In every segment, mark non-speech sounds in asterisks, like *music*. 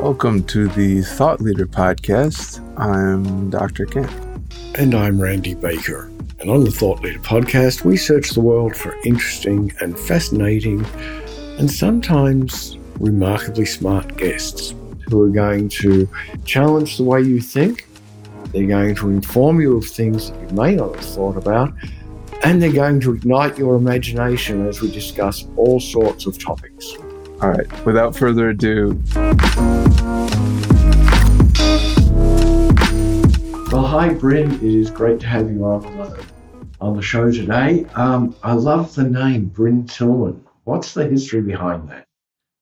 Welcome to the Thought Leader Podcast. I'm Dr. Kent. And I'm Randy Baker. And on the Thought Leader Podcast, we search the world for interesting and fascinating and sometimes remarkably smart guests who are going to challenge the way you think. They're going to inform you of things that you may not have thought about. And they're going to ignite your imagination as we discuss all sorts of topics. All right, without further ado. Well, hi, Brynne. It is great to have you on the, on the show today. Um, I love the name Brynne Tillman. What's the history behind that?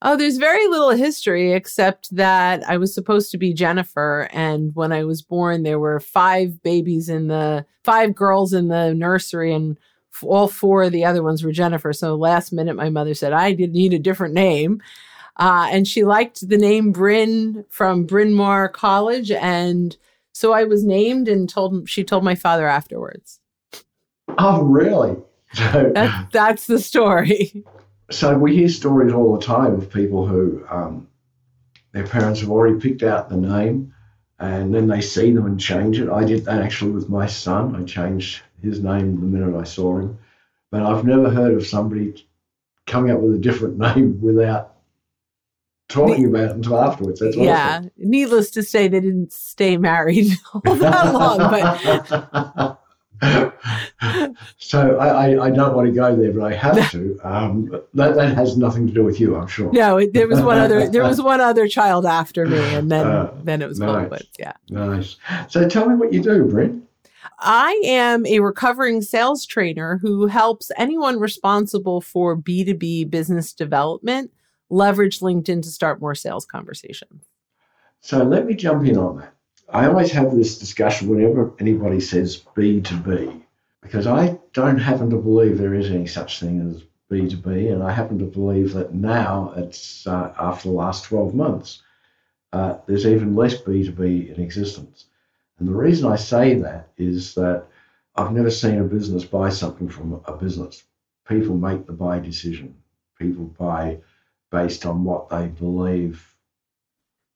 Oh, there's very little history except that I was supposed to be Jennifer. And when I was born, there were five babies in the five girls in the nursery, and all four of the other ones were Jennifer. So last minute, my mother said I did need a different name. Uh, and she liked the name Bryn from Bryn Mawr College. And so I was named and told she told my father afterwards. Oh, really? that, that's the story. *laughs* So we hear stories all the time of people who um, their parents have already picked out the name and then they see them and change it. I did that actually with my son. I changed his name the minute I saw him. But I've never heard of somebody coming up with a different *laughs* name without talking about it until afterwards. That's yeah. Awesome. Needless to say, they didn't stay married *laughs* all that long, but *laughs* so I, I, I, don't want to go there, but I have to. Um, that, that has nothing to do with you, I'm sure. No, there was one other. There was *laughs* one other child after me, and then uh, then it was nice. Yeah, nice. So tell me what you do, Brent. I am a recovering sales trainer who helps anyone responsible for B2B business development leverage LinkedIn to start more sales conversations. So let me jump in on that. I always have this discussion whenever anybody says B2B, because I don't happen to believe there is any such thing as B2B, and I happen to believe that now it's uh, after the last 12 months, uh, there's even less B2B in existence. And the reason I say that is that I've never seen a business buy something from a business. People make the buy decision. People buy based on what they believe.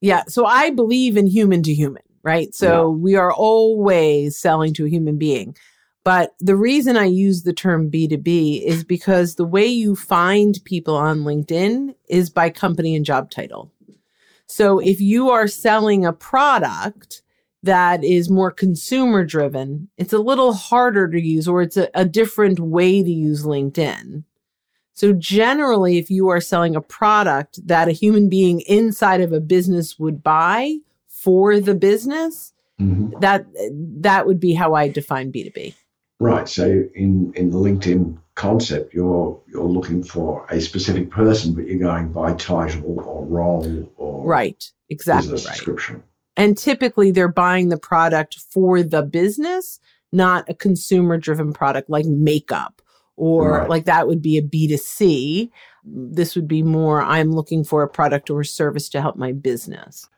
Yeah. So I believe in human to human right? So yeah. we are always selling to a human being. But the reason I use the term B2B is because the way you find people on LinkedIn is by company and job title. So if you are selling a product that is more consumer driven, it's a little harder to use or it's a, a different way to use LinkedIn. So generally, if you are selling a product that a human being inside of a business would buy, for the business, mm-hmm. that that would be how I define B2B. Right. So in, in the LinkedIn concept, you're you're looking for a specific person, but you're going by title or role or right, exactly right. description. And typically, they're buying the product for the business, not a consumer driven product like makeup or right. like that would be a B2C. This would be more I'm looking for a product or a service to help my business.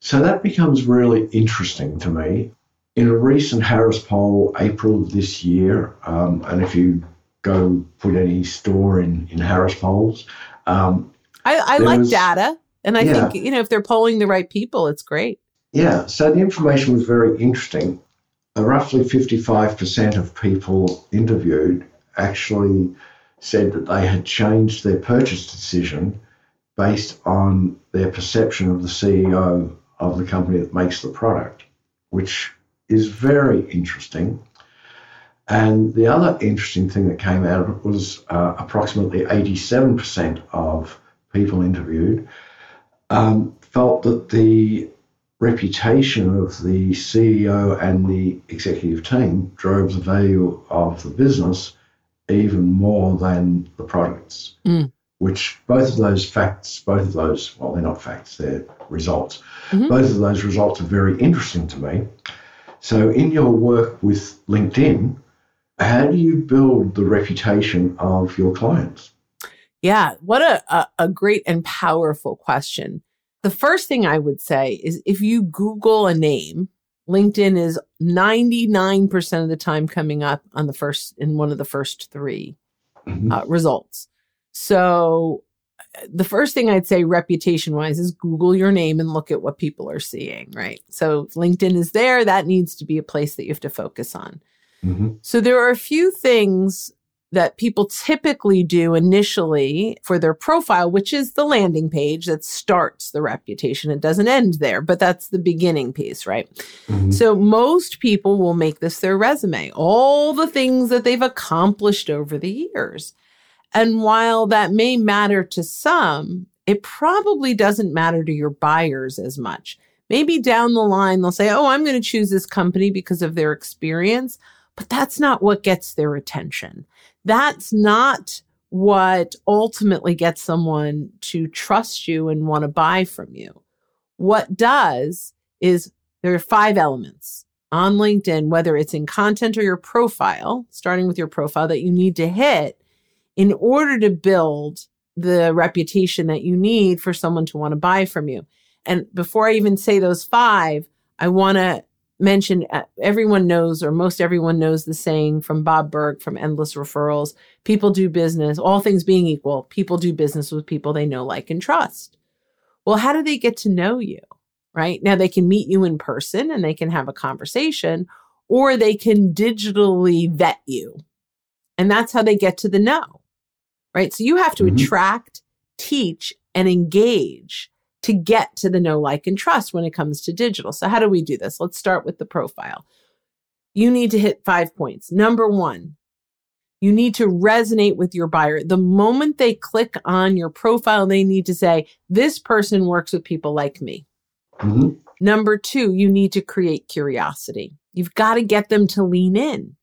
So that becomes really interesting to me. In a recent Harris poll, April of this year, um, and if you go put any store in, in Harris polls, um, I, I like was, data. And I yeah. think, you know, if they're polling the right people, it's great. Yeah. So the information was very interesting. Uh, roughly 55% of people interviewed actually said that they had changed their purchase decision based on their perception of the CEO of the company that makes the product, which is very interesting. And the other interesting thing that came out of it was uh, approximately 87% of people interviewed um, felt that the reputation of the CEO and the executive team drove the value of the business even more than the products. Mm which both of those facts, both of those, well, they're not facts, they're results. Mm-hmm. Both of those results are very interesting to me. So, in your work with LinkedIn, how do you build the reputation of your clients? Yeah, what a, a, a great and powerful question. The first thing I would say is if you Google a name, LinkedIn is 99% of the time coming up on the first in one of the first 3 Mhm. uh, results. So the first thing I'd say reputation wise is Google your name and look at what people are seeing, right? So LinkedIn is there, that needs to be a place that you have to focus on. Mhm. So there are a few things that people typically do initially for their profile, which is the landing page that starts the reputation. It doesn't end there, but that's the beginning piece, right? Mhm. So most people will make this their resume, all the things that they've accomplished over the years. And while that may matter to some, it probably doesn't matter to your buyers as much. Maybe down the line, they'll say, Oh, I'm going to choose this company because of their experience. But that's not what gets their attention. That's not what ultimately gets someone to trust you and want to buy from you. What does is there are five elements on LinkedIn, whether it's in content or your profile, starting with your profile that you need to hit in order to build the reputation that you need for someone to want to buy from you. And before I even say those five, I want to mention uh, everyone knows, or most everyone knows the saying from Bob Burg from Endless Referrals people do business, all things being equal, people do business with people they know, like, and trust. Well, how do they get to know you? Right now, they can meet you in person and they can have a conversation, or they can digitally vet you. And that's how they get to the know. Right. So you have to Mhm. attract, teach, and engage to get to the know, like, and trust when it comes to digital. So, how do we do this? Let's start with the profile. You need to hit five points. Number one, you need to resonate with your buyer. The moment they click on your profile, they need to say, This person works with people like me. Mhm. Number two, you need to create curiosity. You've got to get them to lean in,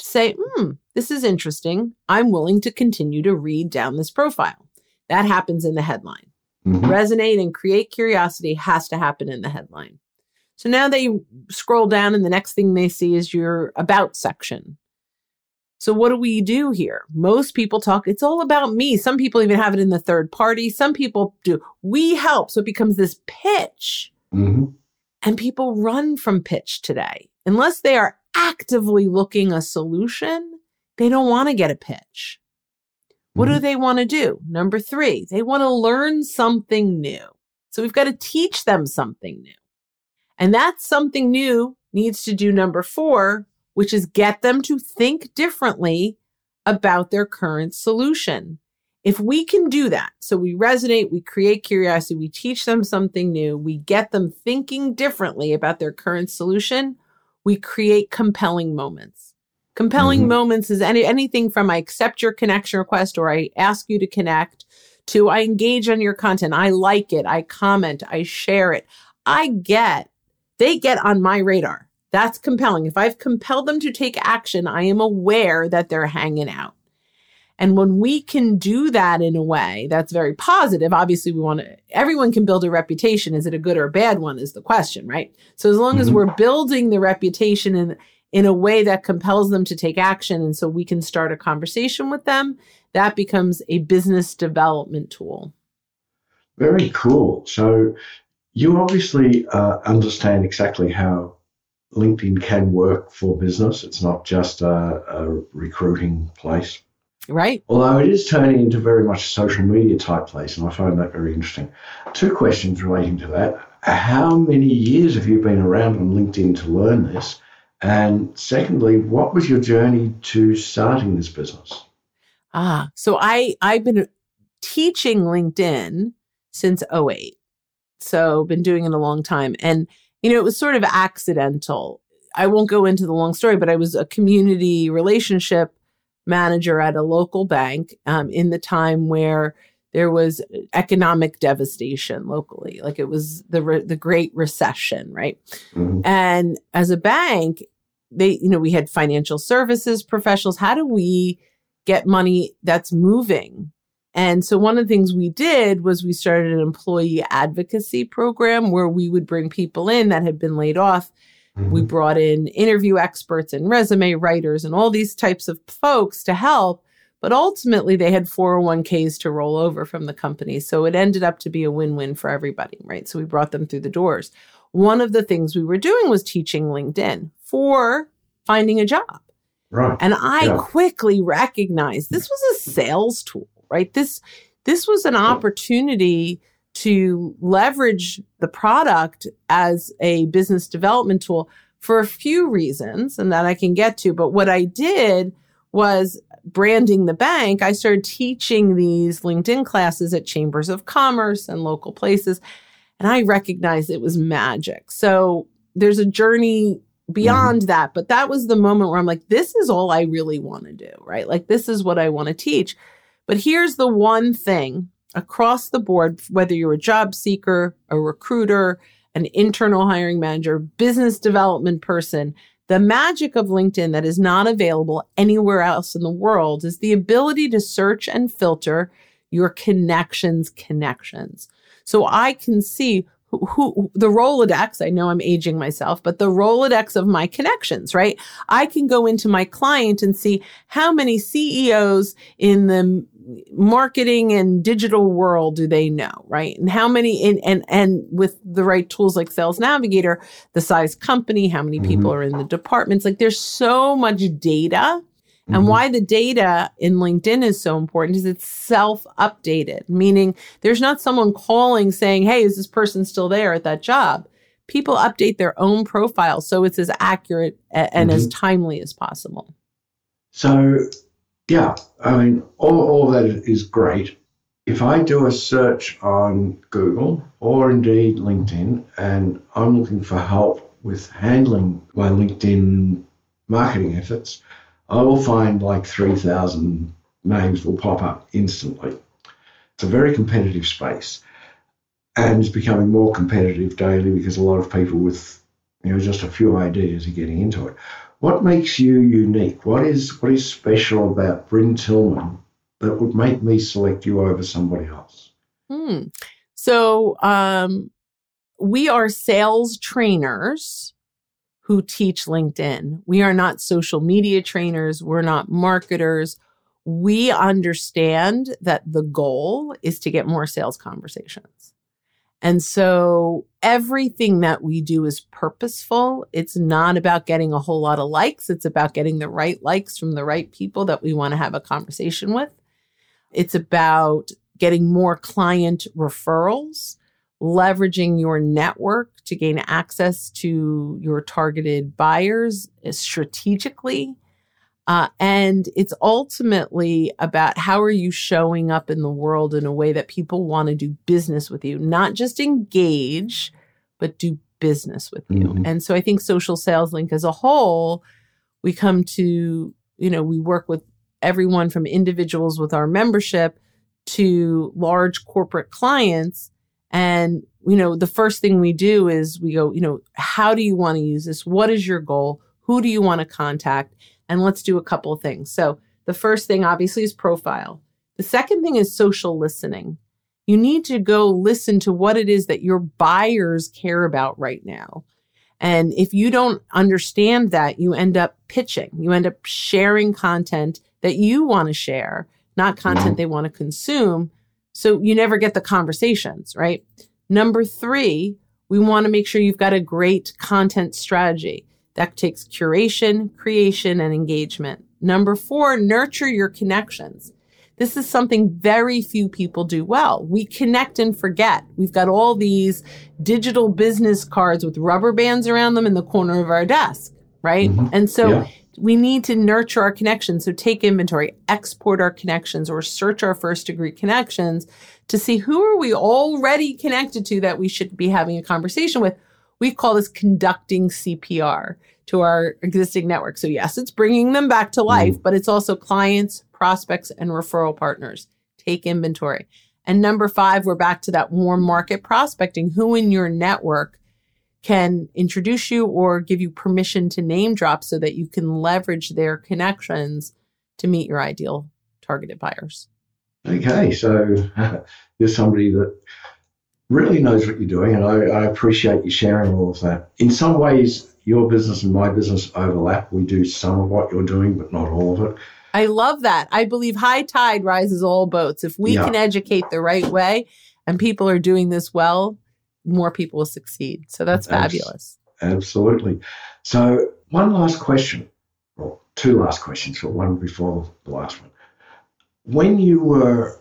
to say, hmm, this is interesting. I'm willing to continue to read down this profile. That happens in the headline. Mhm. Resonate and create curiosity has to happen in the headline. So now they scroll down, and the next thing they see is your about section. So, what do we do here? Most people talk, it's all about me. Some people even have it in the third party. Some people do, we help. So, it becomes this pitch. Mhm. And people run from pitch today. Unless they are actively looking a solution, they don't want to get a pitch. What do Mhm. they want to do? Number three, they want to learn something new. So we've got to teach them something new. And that something new needs to do number four, which is get them to think differently about their current solution. If we can do that, so we resonate, we create curiosity, we teach them something new, we get them thinking differently about their current solution, we create compelling moments. Compelling Mhm. moments is any anything from I accept your connection request or I ask you to connect to I engage on your content, I like it, I comment, I share it. I get they get on my radar. That's compelling. If I've compelled them to take action, I am aware that they're hanging out. And when we can do that in a way that's very positive, obviously we want to, everyone can build a reputation. Is it a good or a bad one is the question, right? So as long as Mhm. we're building the reputation in, in a way that compels them to take action, and so we can start a conversation with them, that becomes a business development tool. Very cool. So you obviously uh, understand exactly how LinkedIn can work for business. It's not just a, a recruiting place. Right? Although it is turning into very much a social media type place, and I find that very interesting. Two questions relating to that. How many years have you been around on LinkedIn to learn this? And secondly, what was your journey to starting this business? Ah, so I I've been teaching LinkedIn since 08. So been doing it a long time. And you know, it was sort of accidental. I won't go into the long story, but I was a community relationship manager at a local bank um, in the time where there was economic devastation locally, like it was the re- the Great Recession, right? Mhm. And as a bank, they, you know, we had financial services professionals. How do we get money that's moving? And so one of the things we did was we started an employee advocacy program where we would bring people in that had been laid off. We Mhm. brought in interview experts and resume writers and all these types of folks to help. But ultimately, they had 401ks to roll over from the company. So it ended up to be a win win for everybody, right? So we brought them through the doors. one of the things we were doing was teaching LinkedIn for finding a job. Right. And I Yeah. quickly recognized this was a sales tool, right? This this was an opportunity to leverage the product as a business development tool for a few reasons and that I can get to. But what I did was branding the bank. I started teaching these LinkedIn classes at chambers of commerce and local places. And I recognized it was magic. So there's a journey beyond mm-hmm. that. But that was the moment where I'm like, this is all I really want to do, right? Like, this is what I want to teach. But here's the one thing across the board, whether you're a job seeker, a recruiter, an internal hiring manager, business development person, the magic of LinkedIn that is not available anywhere else in the world is the ability to search and filter your connections connections. So I can see who, who the Rolodex, I know I'm aging myself, but the Rolodex of my connections, right? I can go into my client and see how many CEOs in the marketing and digital world do they know, right? And how many in and and with the right tools like Sales Navigator, the size company, how many people are in the departments, like there's so much data. And Mhm. why the data in LinkedIn is so important is it's self updated, meaning there's not someone calling saying, Hey, is this person still there at that job? People update their own profile so it's as accurate a- and as timely as possible. So, yeah, I mean, all, all that is great. If I do a search on Google or indeed LinkedIn and I'm looking for help with handling my LinkedIn marketing efforts, I will find like 3,000 names will pop up instantly. It's a very competitive space and it's becoming more competitive daily because a lot of people with you know just a few ideas are getting into it. What makes you unique? What is what is special about Brynne Tillman that would make me select you over somebody else? Hmm. So um, we are sales trainers who teach LinkedIn. We are not social media trainers. We're not marketers. We understand that the goal is to get more sales conversations. And so everything that we do is purposeful. It's not about getting a whole lot of likes. It's about getting the right likes from the right people that we want to have a conversation with. It's about getting more client referrals, leveraging your network to gain access to your targeted buyers eh, strategically. Uh, and it's ultimately about how are you showing up in the world in a way that people want to do business with you, not just engage, but do business with you. Mhm. And so I think Social Sales Link as a whole, we come to, you know, we work with everyone from individuals with our membership to large corporate clients. And, you know, the first thing we do is we go, you know, how do you want to use this? What is your goal? Who do you want to contact? And let's do a couple of things. So the first thing obviously is profile. The second thing is social listening. You need to go listen to what it is that your buyers care about right now. And if you don't understand that, you end up pitching. You end up sharing content that you want to share, not content mm-hmm. they want to consume. So you never get the conversations, right? Number three, we want to make sure you've got a great content strategy that takes curation, creation, and engagement. Number four, nurture your connections. This is something very few people do well. We connect and forget. We've got all these digital business cards with rubber bands around them in the corner of our desk, right? Mhm. And so Yeah. we need to nurture our connections. So take inventory, export our connections, or search our first degree connections to see who are we already connected to that we should be having a conversation with. We call this conducting CPR to our existing network. So yes, it's bringing them back to mm-hmm. life, but it's also clients, prospects, and referral partners. Take inventory. And number five, we're back to that warm market prospecting. Who in your network can introduce you or give you permission to name drop so that you can leverage their connections to meet your ideal targeted buyers. Okay, so *laughs* you're somebody that really knows what you're doing, and I, I appreciate you sharing all of that. In some ways, your business and my business overlap. We do some of what you're doing, but not all of it. I love that. I believe high tide rises all boats. If we Yeah. can educate the right way and people are doing this well, more people will succeed. So that's fabulous. Absolutely. So, one last question, or two last questions, but one before the last one. When you were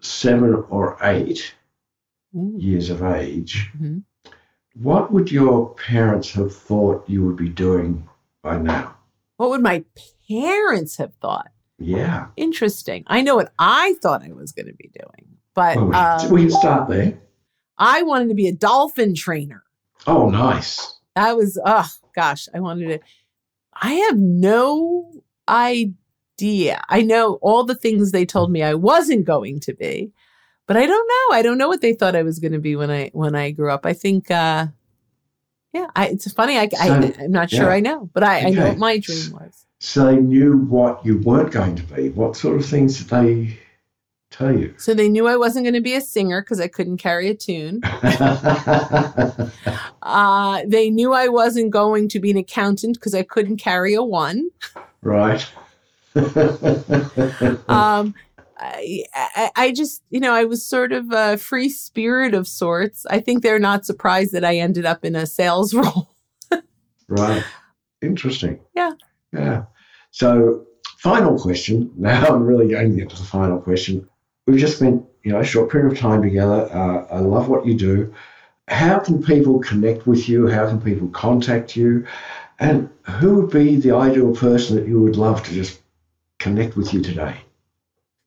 seven or eight Ooh. years of age, Mhm. what would your parents have thought you would be doing by now? What would my parents have thought? Yeah. Interesting. I know what I thought I was going to be doing, but Well, we, um, we can start there. I wanted to be a dolphin trainer. Oh, nice. That was, oh gosh, I wanted to. I have no idea. I know all the things they told me I wasn't going to be, but I don't know. I don't know what they thought I was going to be when I when I grew up. I think, uh yeah, I, it's funny. I, I So, I'm not sure. I know, but I, I know what my dream was. So they knew what you weren't going to be. What sort of things did they tell you? So they knew I wasn't going to be a singer because I couldn't carry a tune. *laughs* Uh, they knew I wasn't going to be an accountant because I couldn't carry a one. right. *laughs* um, I, I, I just, you know, I was sort of a free spirit of sorts. I think they're not surprised that I ended up in a sales *laughs* role. right. Interesting. Yeah. Yeah. So, final question. *laughs* Now I'm really going to get to the final question. We've just spent, you know, a short period of time together. Uh, I love what you do. How can people connect with you? How can people contact you? And who would be the ideal person that you would love to just connect with you today?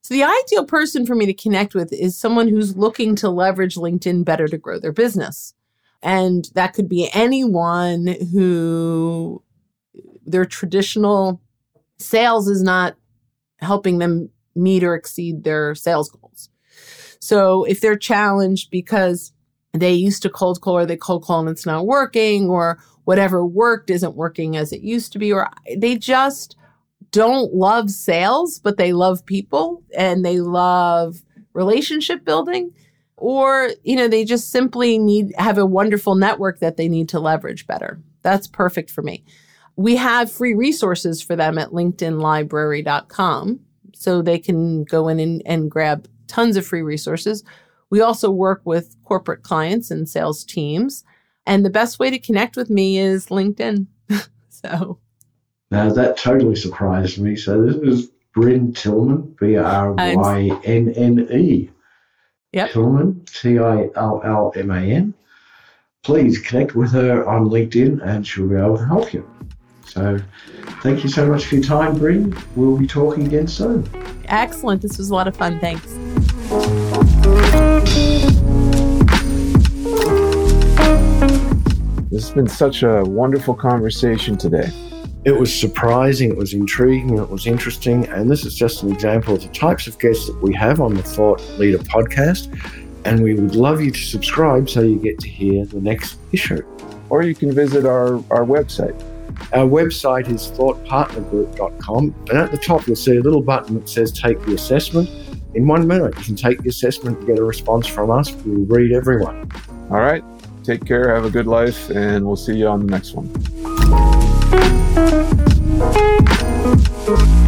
So the ideal person for me to connect with is someone who's looking to leverage LinkedIn better to grow their business. And that could be anyone who their traditional sales is not helping them meet or exceed their sales goals. So if they're challenged because they used to cold call or they cold call and it's not working or whatever worked isn't working as it used to be or they just don't love sales but they love people and they love relationship building. Or you know they just simply need have a wonderful network that they need to leverage better. That's perfect for me. We have free resources for them at linkedinlibrary.com so they can go in and, and grab tons of free resources. We also work with corporate clients and sales teams. And the best way to connect with me is linkedin. *laughs* So Now, that totally surprised me. So, this is Brynne Tillman, B R Y N N E. Yep. Tillman, T I L L M A N. Please connect with her on LinkedIn and she'll be able to help you. So, thank you so much for your time, Brynne. We'll be talking again soon. excellent this was a lot of fun thanks This has been such a wonderful conversation today. It was surprising, it was intriguing, it was interesting, and this is just an example of the types of guests that we have on the Thought Leader podcast. And we would love you to subscribe so you get to hear the next issue. Or you can visit our, our website. Our website is thoughtpartnergroup.com, and at the top you'll see a little button that says Take the Assessment. In one minute, you can take the assessment and get a response from us. We'll read everyone. All right. Take care. Have a good life. And we'll see you on the next one. thank you